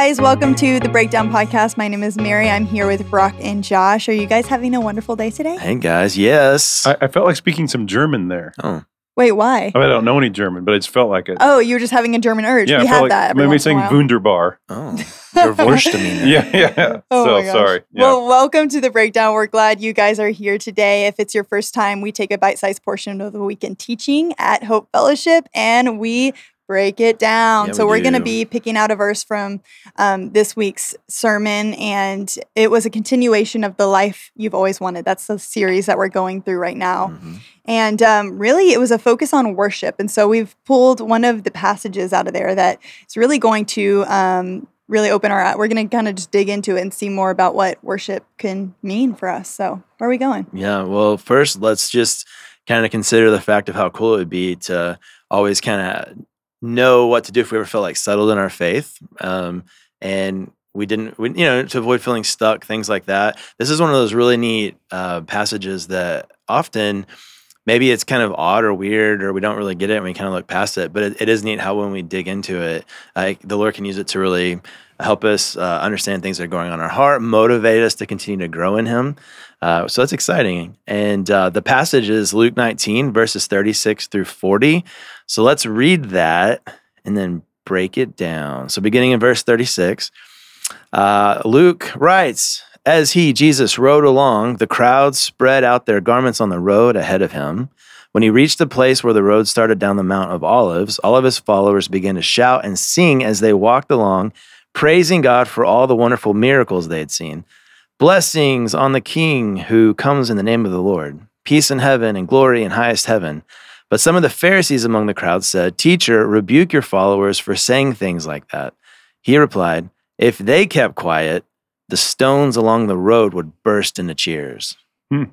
guys, welcome to the Breakdown Podcast. My name is Mary. I'm here with Brock and Josh. Are you guys having a wonderful day today? Hey guys, yes. I, I felt like speaking some German there. oh, Wait, why? I, mean, I don't know any German, but I just felt like it. Oh, you were just having a German urge. yeah, we I have like that. Every maybe once in a saying. Wunderbar. oh, your Wurstamina. Yeah, yeah. Oh so my gosh. sorry. Yeah. Well, welcome to the breakdown. We're glad you guys are here today. If it's your first time, we take a bite sized portion of the weekend teaching at Hope Fellowship and we break it down. Yeah, so we we're going to be picking out a verse from um, this week's sermon, and it was a continuation of the life you've always wanted. That's the series that we're going through right now. Mhm. And um, really, it was a focus on worship. And so we've pulled one of the passages out of there that is really going to um, really open our We're going to kind of just dig into it and see more about what worship can mean for us. So, where are we going? Yeah. Well, first, let's just kind of consider the fact of how cool it would be to always kind of know what to do if we ever felt like settled in our faith. Um, and we didn't, we, you know, to avoid feeling stuck, things like that. This is one of those really neat uh, passages that often maybe it's kind of odd or weird or we don't really get it and we kind of look past it but it, it is neat how when we dig into it like the lord can use it to really help us uh, understand things that are going on in our heart motivate us to continue to grow in him. Uh, so that's exciting. And uh, the passage is luke 19 verses 36 through 40 so let's read that and then break it down. So beginning in verse 36 uh, Luke writes, As he, Jesus, rode along, the crowd spread out their garments on the road ahead of him. When he reached the place where the road started down the Mount of Olives, all of his followers began to shout and sing as they walked along, praising God for all the wonderful miracles they had seen. Blessings on the King who comes in the name of the Lord. Peace in heaven and glory in highest heaven. But some of the Pharisees among the crowd said, Teacher, rebuke your followers for saying things like that. He replied, If they kept quiet, the stones along the road would burst into cheers. Hmm.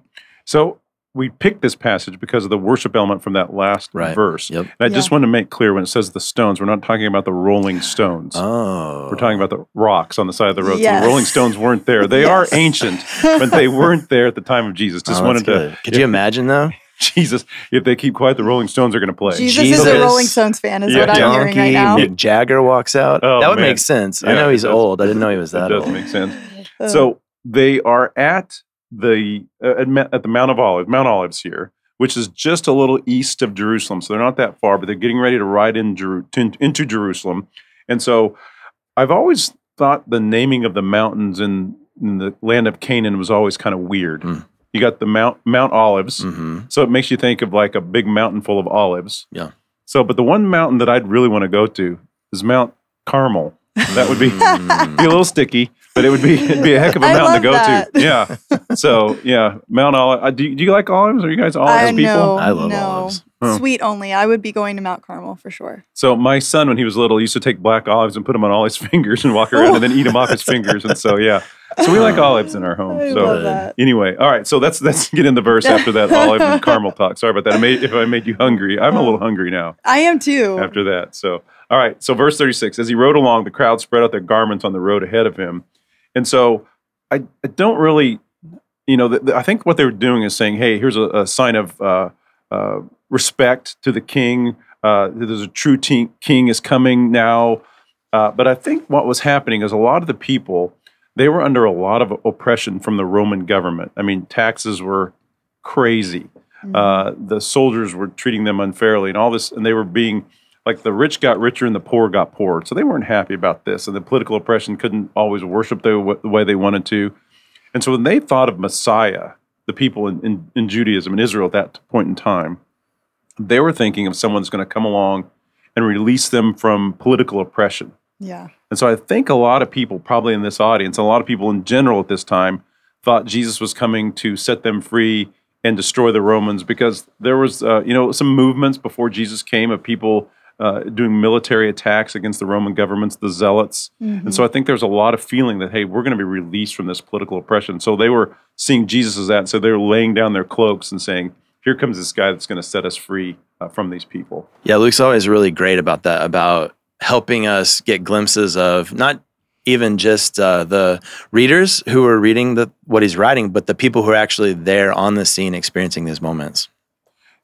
so we picked this passage because of the worship element from that last Right. verse. Yep. And I just want to make clear when it says the stones, we're not talking about the rolling stones. Oh. We're talking about the rocks on the side of the road. So the rolling stones weren't there. They are ancient, but they weren't there at the time of Jesus. Just Oh, that's wanted to. good. Could you imagine though? Jesus, if they keep quiet, the Rolling Stones are going to play. Jesus, is a Rolling Stones fan, is Yeah. what I'm Yeah. hearing right now. Mick Jagger walks out. Oh, that would man. make sense. I know he's old. I didn't know he was That old. that does old. make sense. Uh, So they are at the uh, at, at the Mount of Olives, Mount Olives here, which is just a little east of Jerusalem. So they're not that far, but they're getting ready to ride in Jeru- to, into Jerusalem. And so I've always thought the naming of the mountains in, in the land of Canaan was always kind of weird. Mm. You got the Mount Mount Olives, hmm so it makes you think of like a big mountain full of olives. Yeah. So, but the one mountain that I'd really want to go to is Mount Carmel. That would be be a little sticky, but it would be it'd be a heck of a I mountain to go that. to. Yeah. So yeah, Mount Olive. Uh, do, do you like olives? Are you guys olive I people? know. I love no. olives. Oh. Sweet only. I would be going to Mount Carmel for sure. So my son, when he was little, used to take black olives and put them on all his fingers and walk around and then eat them off his fingers. And so yeah, so we like olives in our home. I So love that. anyway, all right. So let's let's get in the verse after that olive and caramel talk. Sorry about that. I made, if I made you hungry, I'm a little hungry now. I am too. after that. So, all right. So, verse 36 As he rode along, the crowd spread out their garments on the road ahead of him. And so, I, I don't really, you know, the, the- I think what they were doing is saying, hey, here's a, a sign of uh, uh, respect to the king. Uh, there's a true te- king is coming now. Uh, but I think what was happening is a lot of the people, they were under a lot of oppression from the Roman government. I mean, taxes were crazy Mm. uh, the soldiers were treating them unfairly and all this and they were being like the rich got richer and the poor got poorer so they weren't happy about this and the political oppression couldn't always worship the, w- the way they wanted to and so when they thought of messiah the people in, in, in judaism and israel at that point in time they were thinking of someone that's going to come along and release them from political oppression yeah. and so I think a lot of people, probably in this audience, a lot of people in general at this time, thought Jesus was coming to set them free and destroy the Romans because there was, uh, you know, some movements before Jesus came of people uh, doing military attacks against the Roman governments, the zealots. And so I think there's a lot of feeling that, hey, we're going to be released from this political oppression. So they were seeing Jesus as that. So they were laying down their cloaks and saying, here comes this guy that's going to set us free uh, from these people. Yeah, Luke's always really great about that, about helping us get glimpses of not even just uh, the readers who are reading the what he's writing, but the people who are actually there on the scene experiencing these moments.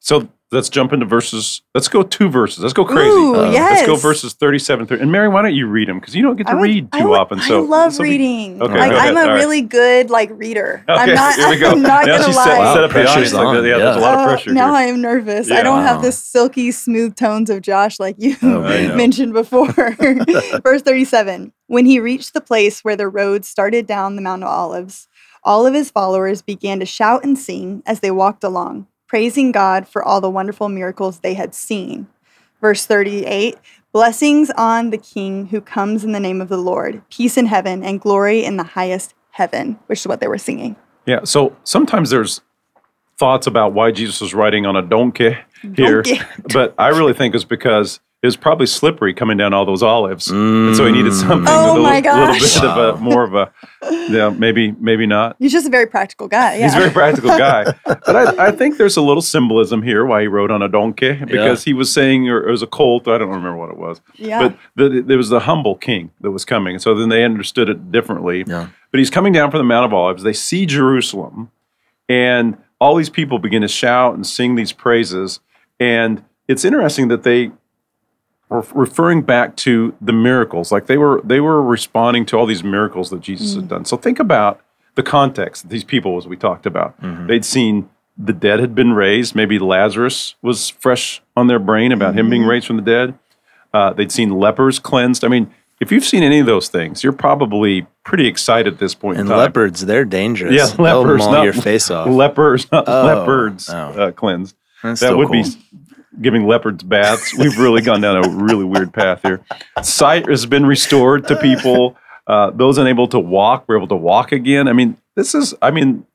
So Let's jump into verses. Let's go two verses. Let's go crazy. Ooh, Uh, yes. Let's go verses 37 30. And Mary, why don't you read them? Because you don't get to would- read too would- often. So I love this'll be- reading. Okay, like I'm a All right. really good like reader. Okay, I'm not. here we go. I'm not now gonna she lie. set, Wow, set up the audience. Like, on, that. yeah, there's a lot of Uh, pressure now here. I am nervous. Yeah. I don't Wow. have the silky smooth tones of Josh like you Oh, mentioned before. Verse 37 When he reached the place where the road started down the Mount of Olives, all of his followers began to shout and sing as they walked along, praising God for all the wonderful miracles they had seen. Verse 38 Blessings on the King who comes in the name of the Lord, peace in heaven and glory in the highest heaven, which is what they were singing. Yeah. So sometimes there's thoughts about why Jesus was riding on a donkey here, Donkey. but I really think it's because it was probably slippery coming down all those olives, and so he needed mm. something Oh with a oh little, little gosh. bit of a more of a yeah maybe maybe not. He's just a very practical guy. Yeah. He's a very practical guy, but I, I think there's a little symbolism here why he rode on a donkey because he was saying, or it was a colt. I don't remember what it was, yeah. but the, there was the humble king that was coming. So then they understood it differently. Yeah. But he's coming down from the Mount of Olives. They see Jerusalem, and all these people begin to shout and sing these praises. And it's interesting that they were referring back to the miracles, like they were they were responding to all these miracles that Jesus had done. So think about the context. These people, as we talked about, they'd seen the dead had been raised. Maybe Lazarus was fresh on their brain about him being raised from the dead. Uh, they'd seen lepers cleansed. I mean, if you've seen any of those things, you're probably pretty excited at this point. point And in time. leopards, they're dangerous. Yeah, They'll maul not your face off. Lepers, not Oh, leopards, oh. uh, cleansed. That's that still would be cool. s- giving leopards baths. We've really gone down a really weird path here. Sight has been restored to people. Uh, those unable to walk were able to walk again. I mean, this is. I mean,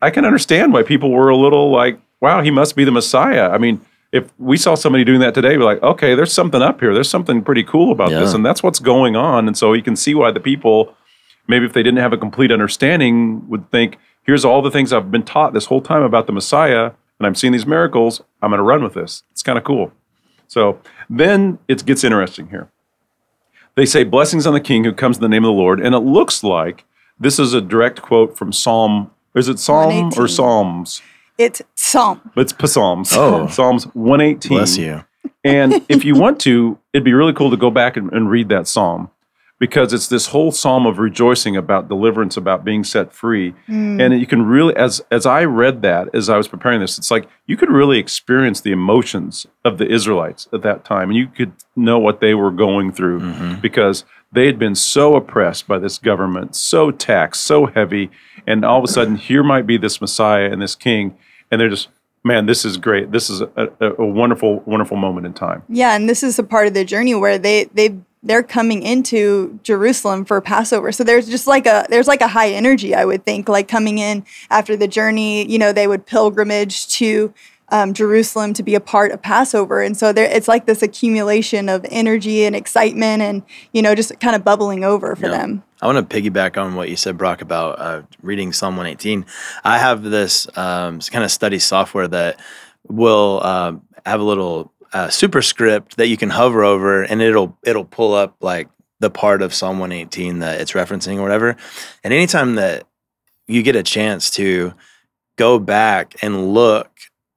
I can understand why people were a little like, "Wow, he must be the Messiah." I mean, if we saw somebody doing that today, we're like, "Okay, there's something up here. There's something pretty cool about this," and that's what's going on. And so you can see why the people, maybe if they didn't have a complete understanding, would think, "Here's all the things I've been taught this whole time about the Messiah, and I'm seeing these miracles. I'm going to run with this. It's kind of cool." So then it gets interesting here. They say, Blessings on the King who comes in the name of the Lord. And it looks like this is a direct quote from Psalm. Is it Psalm or Psalms? it's Psalm. It's Psalms. Oh. Psalms 118. Bless you. And if you want to, it'd be really cool to go back and, and read that psalm because it's this whole psalm of rejoicing about deliverance, about being set free. Mm. And you can really, as as I read that as I was preparing this, it's like you could really experience the emotions of the Israelites at that time, and you could know what they were going through mm-hmm. because they had been so oppressed by this government, so taxed, so heavy, and all of a sudden here might be this Messiah and this King, and they're just. Man, this is great. This is a, a, a wonderful, wonderful moment in time. Yeah, and this is a part of the journey where they they they're coming into Jerusalem for Passover. So there's just like a there's like a high energy, I would think, like coming in after the journey. You know, they would pilgrimage to um, Jerusalem to be a part of Passover, and so there it's like this accumulation of energy and excitement, and you know, just kind of bubbling over for Yeah. them. I want to piggyback on what you said, Brock, about uh, reading Psalm 118. I have this um, kind of study software that will um, have a little uh, superscript that you can hover over, and it'll it'll pull up like the part of Psalm 118 that it's referencing or whatever. And anytime that you get a chance to go back and look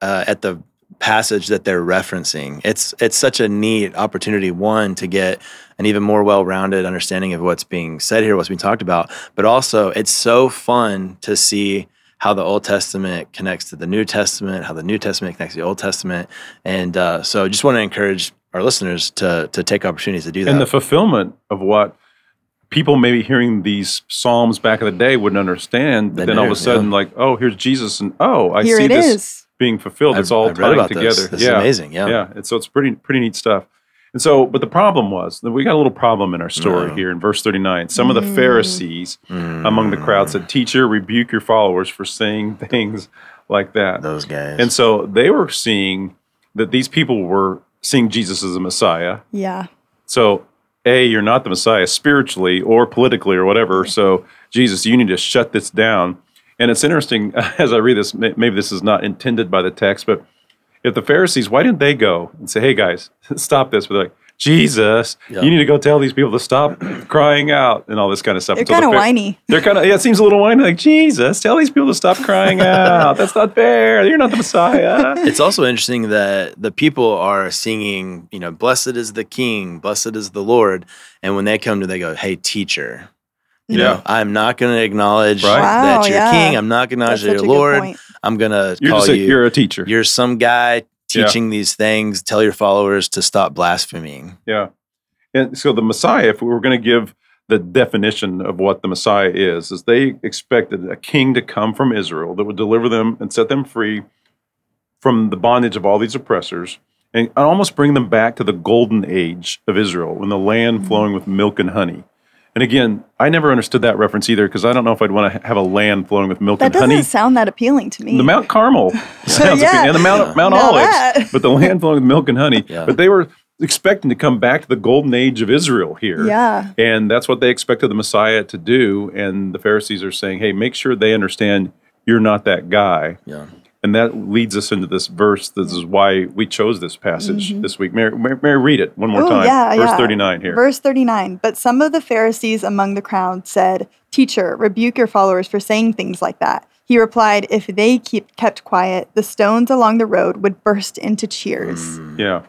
uh, at the passage that they're referencing, it's it's such a neat opportunity. One to get an even more well-rounded understanding of what's being said here, what's being talked about, but also it's so fun to see how the Old Testament connects to the New Testament, how the New Testament connects to the Old Testament, and uh, so just want to encourage our listeners to to take opportunities to do that. and the fulfillment of what people maybe hearing these psalms back in the day wouldn't understand but They then all of a sudden like oh here's jesus and oh i Here see this is. being fulfilled it's I've- all I've tied about together this. This is yeah amazing. Yeah. yeah and so it's pretty pretty neat stuff and so but the problem was that we got a little problem in our story No. here in verse 39 some of the pharisees mm. among the crowd said teacher rebuke your followers for saying things like that those guys. and so they were seeing that these people were seeing jesus as a messiah Yeah. so, A, you're not the Messiah spiritually or politically or whatever. So, Jesus, you need to shut this down. And it's interesting as I read this, maybe this is not intended by the text, but if the Pharisees, why didn't they go and say, hey guys, stop this? But they're like, Jesus, Yeah. you need to go tell these people to stop crying out and all this kind of stuff. They're kind of Phar- whiny. They're kind of yeah. It seems a little whiny. Like Jesus, tell these people to stop crying out. That's not fair. You're not the Messiah. It's also interesting that the people are singing, you know, blessed is the king, blessed is the Lord. And when they come to, they go, hey, teacher. You Yeah. know, I'm not going to acknowledge Right. Wow, that you're yeah. king. I'm not going to acknowledge such that you're Lord. I'm going to call just a, you. you're a teacher. You're some guy Yeah. teaching these things. Tell your followers to stop blaspheming. Yeah. And so the Messiah, if we were going to give the definition of what the Messiah is, is they expected a king to come from Israel that would deliver them and set them free from the bondage of all these oppressors and almost bring them back to the golden age of Israel when the land Mm-hmm. flowing with milk and honey. And again, I never understood that reference either because I don't know if I'd want to have a land flowing with milk That and honey. That doesn't sound that appealing to me. The Mount Carmel sounds Yeah. appealing, and the Mount, Yeah. Mount Now Olives, that. but the land flowing with milk and honey. Yeah. But they were expecting to come back to the golden age of Israel here. yeah. And that's what they expected the Messiah to do. And the Pharisees are saying, hey, make sure they understand you're not that guy. Yeah. And that leads us into this verse. This is why we chose this passage Mhm. this week. Mary, Mary, Mary, read it one more Oh, time. yeah, Verse yeah. 39 here. Verse 39 But some of the Pharisees among the crowd said, Teacher, rebuke your followers for saying things like that. He replied, If they keep kept quiet, the stones along the road would burst into cheers. Mm. yeah.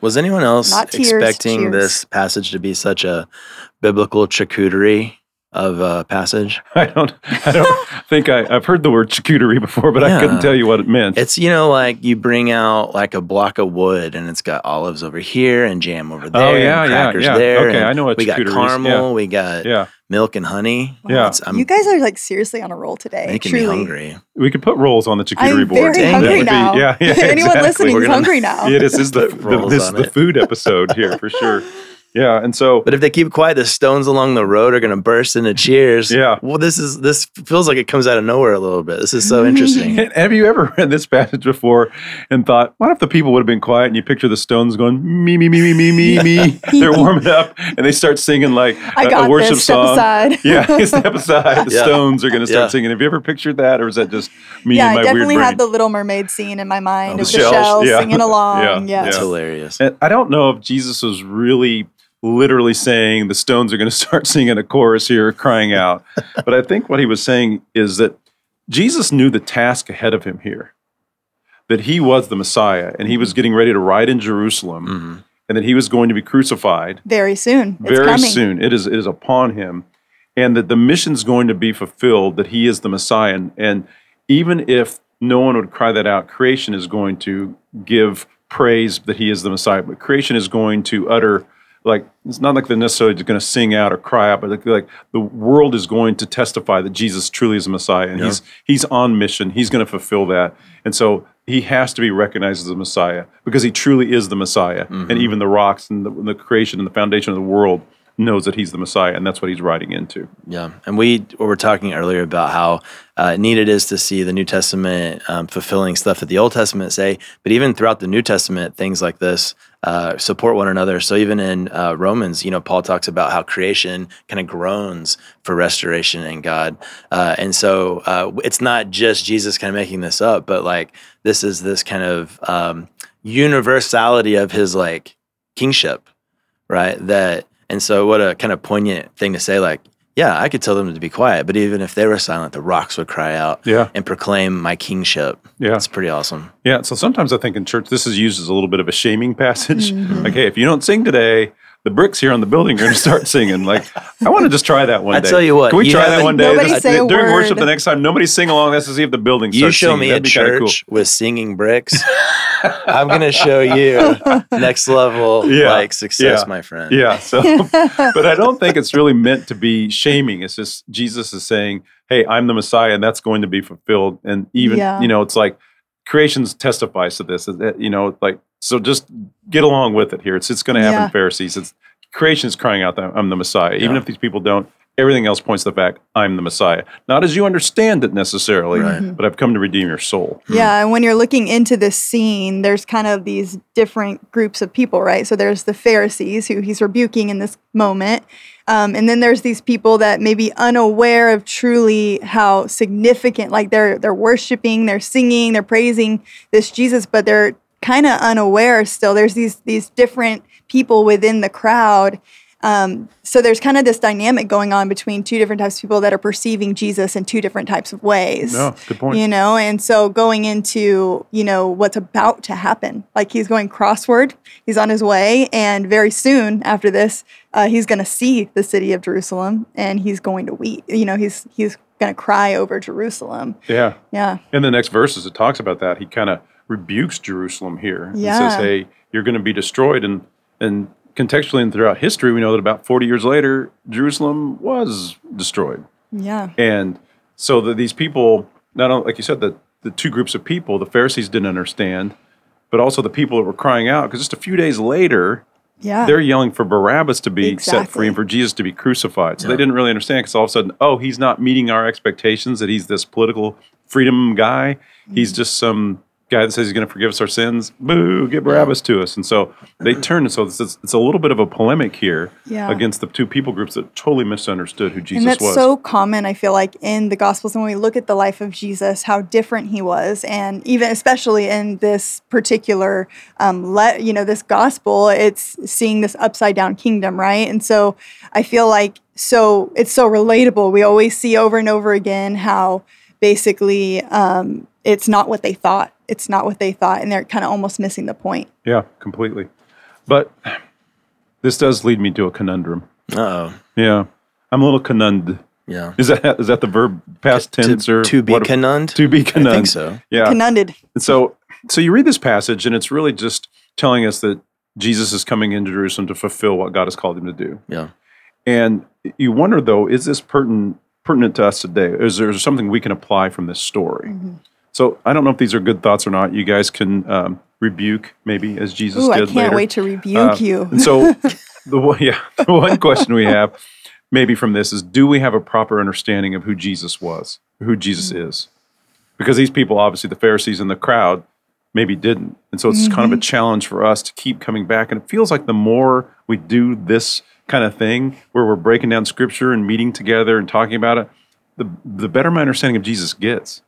Was anyone else Not tears, expecting cheers. this passage to be such a biblical charcuterie of a passage? I don't, I don't think I, I've heard the word charcuterie before, but I couldn't tell you what it meant. It's you know like you bring out like a block of wood and it's got olives over here and jam over oh, there. Oh, yeah, and yeah, crackers yeah. there. Okay, I know what we got caramel. yeah. We got yeah. milk and honey. Yeah. It's, I'm you guys are like seriously on a roll today. making truly. me hungry. We could put rolls on the charcuterie I'm board. very hungry be- now. yeah, yeah, Anyone exactly. listening is hungry now. Yeah, this is the, the this is the food episode here for sure. Yeah, and so But if they keep quiet, the stones along the road are going to burst into cheers. Yeah. Well, this is this feels like it comes out of nowhere a little bit. This is so interesting. have you ever read this passage before and thought, what if the people would have been quiet and you picture the stones going me me me me me me me? They're warming up and they start singing like I a- got a worship this. Step song. aside. Yeah, step aside. The Yeah. Stones are going to start Yeah. singing. Have you ever pictured that, or is that just me yeah, and my I definitely weird had the Little Mermaid scene in my mind Oh, of the the shells, shells yeah. singing along. Yeah, It's Yes. hilarious. And I don't know if Jesus was really literally saying the stones are going to start singing a chorus here, crying out. but I think what he was saying is that Jesus knew the task ahead of him here, that he was the Messiah and he was getting ready to ride in Jerusalem Mhm. and that he was going to be crucified Very soon. It's very coming. soon. It is, it is upon him. And that the mission's going to be fulfilled, that he is the Messiah. And, and even if no one would cry that out, creation is going to give praise that he is the Messiah. But creation is going to utter, like, it's not like they're necessarily going to sing out or cry out, but like, like the world is going to testify that Jesus truly is the Messiah. And Yeah. he's, he's on mission. He's going to fulfill that. And so he has to be recognized as the Messiah because he truly is the Messiah. And even the rocks and the, the creation and the foundation of the world knows that he's the Messiah, and that's what he's riding into. Yeah, and we were talking earlier about how uh, neat it is to see the New Testament um, fulfilling stuff that the Old Testament say, but even throughout the New Testament, things like this uh, support one another. So even in uh, Romans, you know, Paul talks about how creation kind of groans for restoration in God, uh, and so uh, it's not just Jesus kind of making this up, but like this is this kind of um, universality of his like kingship, right? That and so what a kind of poignant thing to say, like, yeah, I could tell them to be quiet, but even if they were silent, the rocks would cry out Yeah, and proclaim my kingship. yeah, It's pretty awesome. yeah. So sometimes I think in church this is used as a little bit of a shaming passage. Mhm. Like, hey, if you don't sing today, the bricks here on the building are going to start singing. Like, I want to just try that one I day. tell you what, can we you try that one day? Nobody Just- say a during worship the next time. Nobody sing along. Let's see if the building. You starts show singing. me a That'd be kinda cool. church with singing bricks, I'm gonna show you next level Yeah, like success, yeah, my friend. Yeah. So, but I don't think it's really meant to be shaming. It's just Jesus is saying, "Hey, I'm the Messiah, and that's going to be fulfilled." And even Yeah. you know, it's like creations testifies to this. that, You know, like so, just get along with it here. It's it's going to happen, Yeah. Pharisees. It's creation is crying out that I'm the Messiah, even Yeah. if these people don't. Everything else points to the fact I'm the Messiah, not as you understand it necessarily, Right. but I've come to redeem your soul. Yeah, and when you're looking into this scene, there's kind of these different groups of people, right? So there's the Pharisees who he's rebuking in this moment. Um, and then there's these people that may be unaware of truly how significant, like they're they're worshiping, they're singing, they're praising this Jesus, but they're kind of unaware still. There's these these different people within the crowd. Um, so there's kind of this dynamic going on between two different types of people that are perceiving Jesus in two different types of ways. No, good point. You know, and so going into, you know, what's about to happen. Like he's going crossword, he's on his way, and very soon after this, uh, he's going to see the city of Jerusalem and he's going to weep. You know, he's he's going to cry over Jerusalem. Yeah. Yeah. In the next verses, it talks about that. He kind of rebukes Jerusalem here. He Yeah. says, "Hey, you're going to be destroyed." And and contextually and throughout history, we know that about 40 years later, Jerusalem was destroyed. Yeah. And so that these people, not only like you said, the the two groups of people, the Pharisees didn't understand, but also the people that were crying out. Because just a few days later, Yeah. they're yelling for Barabbas to be set free and for Jesus to be crucified. So Yeah. they didn't really understand because all of a sudden, oh, he's not meeting our expectations that he's this political freedom guy. Mm-hmm. He's just some guy that says he's going to forgive us our sins. Boo, get Barabbas to us. And so they turn. And so it's, it's, it's a little bit of a polemic here Yeah. against the two people groups that totally misunderstood who Jesus and that's was. so common, I feel like, in the Gospels. And When we look at the life of Jesus, how different he was, and even especially in this particular, um, let you know, this gospel, it's seeing this upside down kingdom, right? And so I feel like so it's so relatable. We always see over and over again how basically um, it's not what they thought. It's not what they thought, and they're kind of almost missing the point. yeah, completely. But this does lead me to a conundrum. Oh, Yeah. I'm a little conund. yeah. Is that is that the verb past tense to, or to be what- conund? To be conund. I think so. Yeah. Conunded. And so, so you read this passage, and it's really just telling us that Jesus is coming into Jerusalem to fulfill what God has called him to do. Yeah. And you wonder, though, is this pertinent pertinent to us today? Is there something we can apply from this story? Mm-hmm. So I don't know if these are good thoughts or not. You guys can um, rebuke maybe as Jesus Ooh, I can't later. wait to rebuke Uh, you. And so the one, yeah, the one question we have maybe from this is: Do we have a proper understanding of who Jesus was, who Jesus Mm. is? Because these people, obviously, the Pharisees and the crowd, maybe didn't, and so it's kind of a Mm-hmm. challenge for us to keep coming back. And it feels like the more we do this kind of thing, where we're breaking down Scripture and meeting together and talking about it, the the better my understanding of Jesus gets.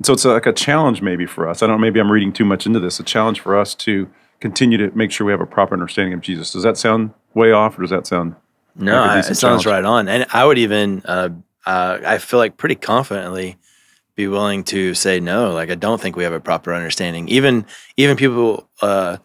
And so it's like a challenge maybe for us. I don't know, maybe I'm reading too much into this. A challenge for us to continue to make sure we have a proper understanding of Jesus. Does that sound way off or does that sound No, Like I- it sounds challenge. right on. And I would even, uh, uh, I feel like pretty confidently be willing to say no. Like I don't think we have a proper understanding. Even even people uh,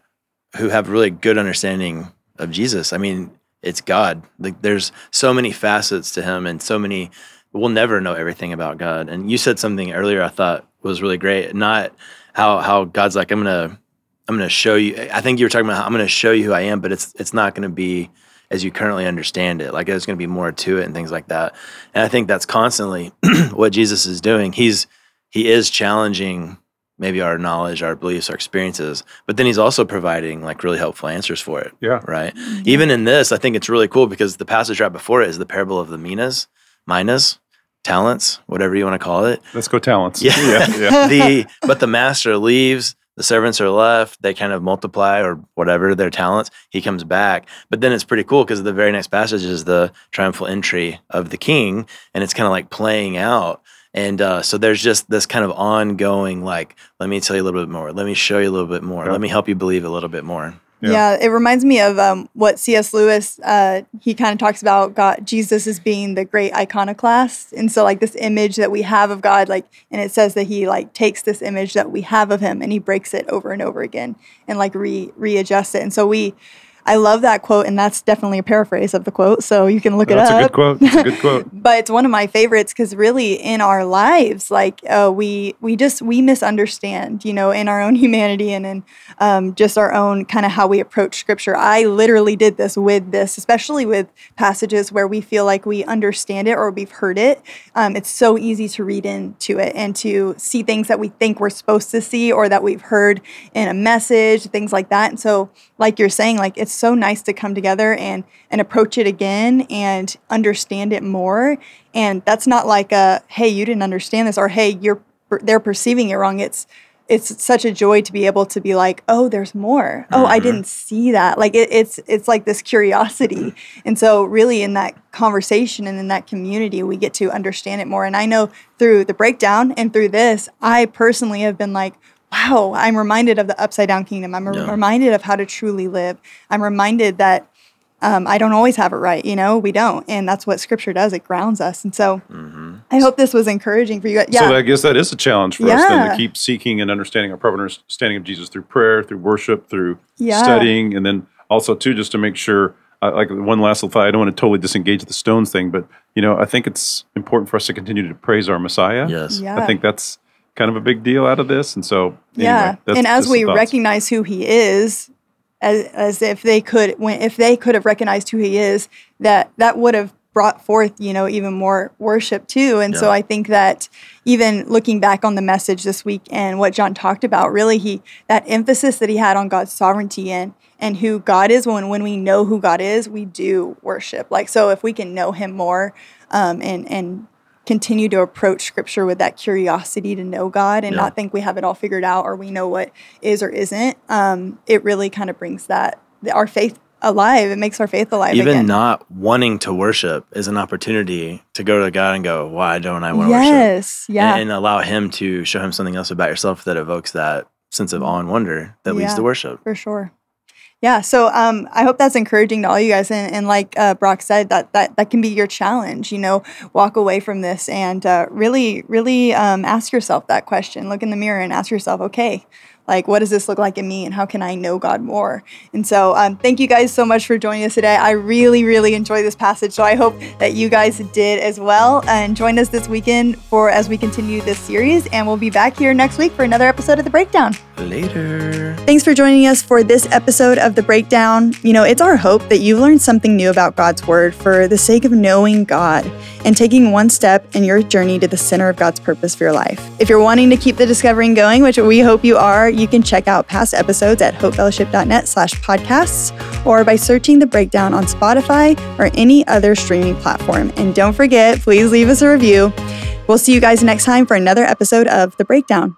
who have really good understanding of Jesus. I mean, it's God. Like there's so many facets to Him, and so many. We'll never know everything about God. And you said something earlier I thought was really great. Not how how God's like I'm gonna I'm gonna show you. I think you were talking about how I'm gonna show you who I am, but it's it's not gonna be as you currently understand it. Like there's going to be more to it and things like that. And I think that's constantly what Jesus is doing. He's he is challenging maybe our knowledge, our beliefs, our experiences, but then he's also providing like really helpful answers for it. Yeah. Right. Mm-hmm. Even in this, I think it's really cool because the passage right before it is the parable of the minas, minas, talents, whatever you want to call it. Let's go talents. Yeah. yeah. yeah. the but the master leaves the servants are left they kind of multiply or whatever their talents he comes back but then it's pretty cool because the very next passage is the triumphal entry of the king and it's kind of like playing out and uh, so there's just this kind of ongoing like let me tell you a little bit more let me show you a little bit more Yeah. let me help you believe a little bit more Yeah. Yeah. it reminds me of um, what C.S. Lewis. Uh, he kind of talks about God, Jesus as being the great iconoclast, and so like this image that we have of God, like, and it says that he like takes this image that we have of him and he breaks it over and over again and like re readjusts it, and so we. I love that quote, and that's definitely a paraphrase of the quote, so you can look That's it up. That's a good quote. That's a good quote. but it's one of my favorites because really in our lives like uh, we we just we misunderstand you know in our own humanity and in um, just our own kind of how we approach scripture i literally did this with this especially with passages where we feel like we understand it or we've heard it um, it's so easy to read into it and to see things that we think we're supposed to see or that we've heard in a message things like that and so like you're saying like it's so nice to come together and and approach it again and understand it more. And that's not like a hey you didn't understand this or hey you're they're perceiving it wrong. It's it's such a joy to be able to be like oh there's more. Oh i mm-hmm. didn't see that. Like it, it's it's like this curiosity. And so really in that conversation and in that community we get to understand it more. And i know through the breakdown and through this i personally have been like wow, I'm reminded of the upside down kingdom. I'm Yeah. reminded of how to truly live. I'm reminded that um, I don't always have it right. You know, we don't. And that's what scripture does. It grounds us. And so hmm I hope this was encouraging for you. guys. Yeah. So I guess that is a challenge for us then to keep seeking and understanding our proper understanding of Jesus through prayer, through worship, through Yeah. studying, and then also too just to make sure. Uh, like one last little thought, I don't want to totally disengage the stones thing, but you know, I think it's important for us to continue to praise our Messiah. Yes. yeah. I think that's kind of a big deal out of this, and so yeah. anyway, that's and as we recognize who he is, as, as if they could, when if they could have recognized who he is, that that would have brought forth, you know, even more worship too. And so I think that even looking back on the message this week and what John talked about, really he that emphasis that he had on God's sovereignty and and who God is. When when we know who God is, we do worship. Like so, if we can know Him more, um, and and continue to approach scripture with that curiosity to know God and Yeah. not think we have it all figured out or we know what is or isn't, um, it really kind of brings that our faith alive. It makes our faith alive Even again. not wanting to worship is an opportunity to go to God and go, why don't I want to worship? yes, yeah, And, and allow Him to show Him something else about yourself that evokes that sense of awe and wonder that leads to worship. for sure. Yeah, so um, I hope that's encouraging to all you guys, and, and like uh, Brock said, that that that can be your challenge. You know, walk away from this and uh, really, really um, ask yourself that question. Look in the mirror and ask yourself, okay, like what does this look like in me, and how can I know God more? And so, um, thank you guys so much for joining us today. I really, really enjoy this passage, so I hope that you guys did as well. And join us this weekend for as we continue this series, and we'll be back here next week for another episode of the Breakdown. Later. Thanks for joining us for this episode of The Breakdown. You know, it's our hope that you've learned something new about God's Word for the sake of knowing God and taking one step in your journey to the center of God's purpose for your life. If you're wanting to keep the discovering going, which we hope you are, you can check out past episodes at hopefellowship.net slash podcasts or by searching The Breakdown on Spotify or any other streaming platform. And don't forget, please leave us a review. We'll see you guys next time for another episode of The Breakdown.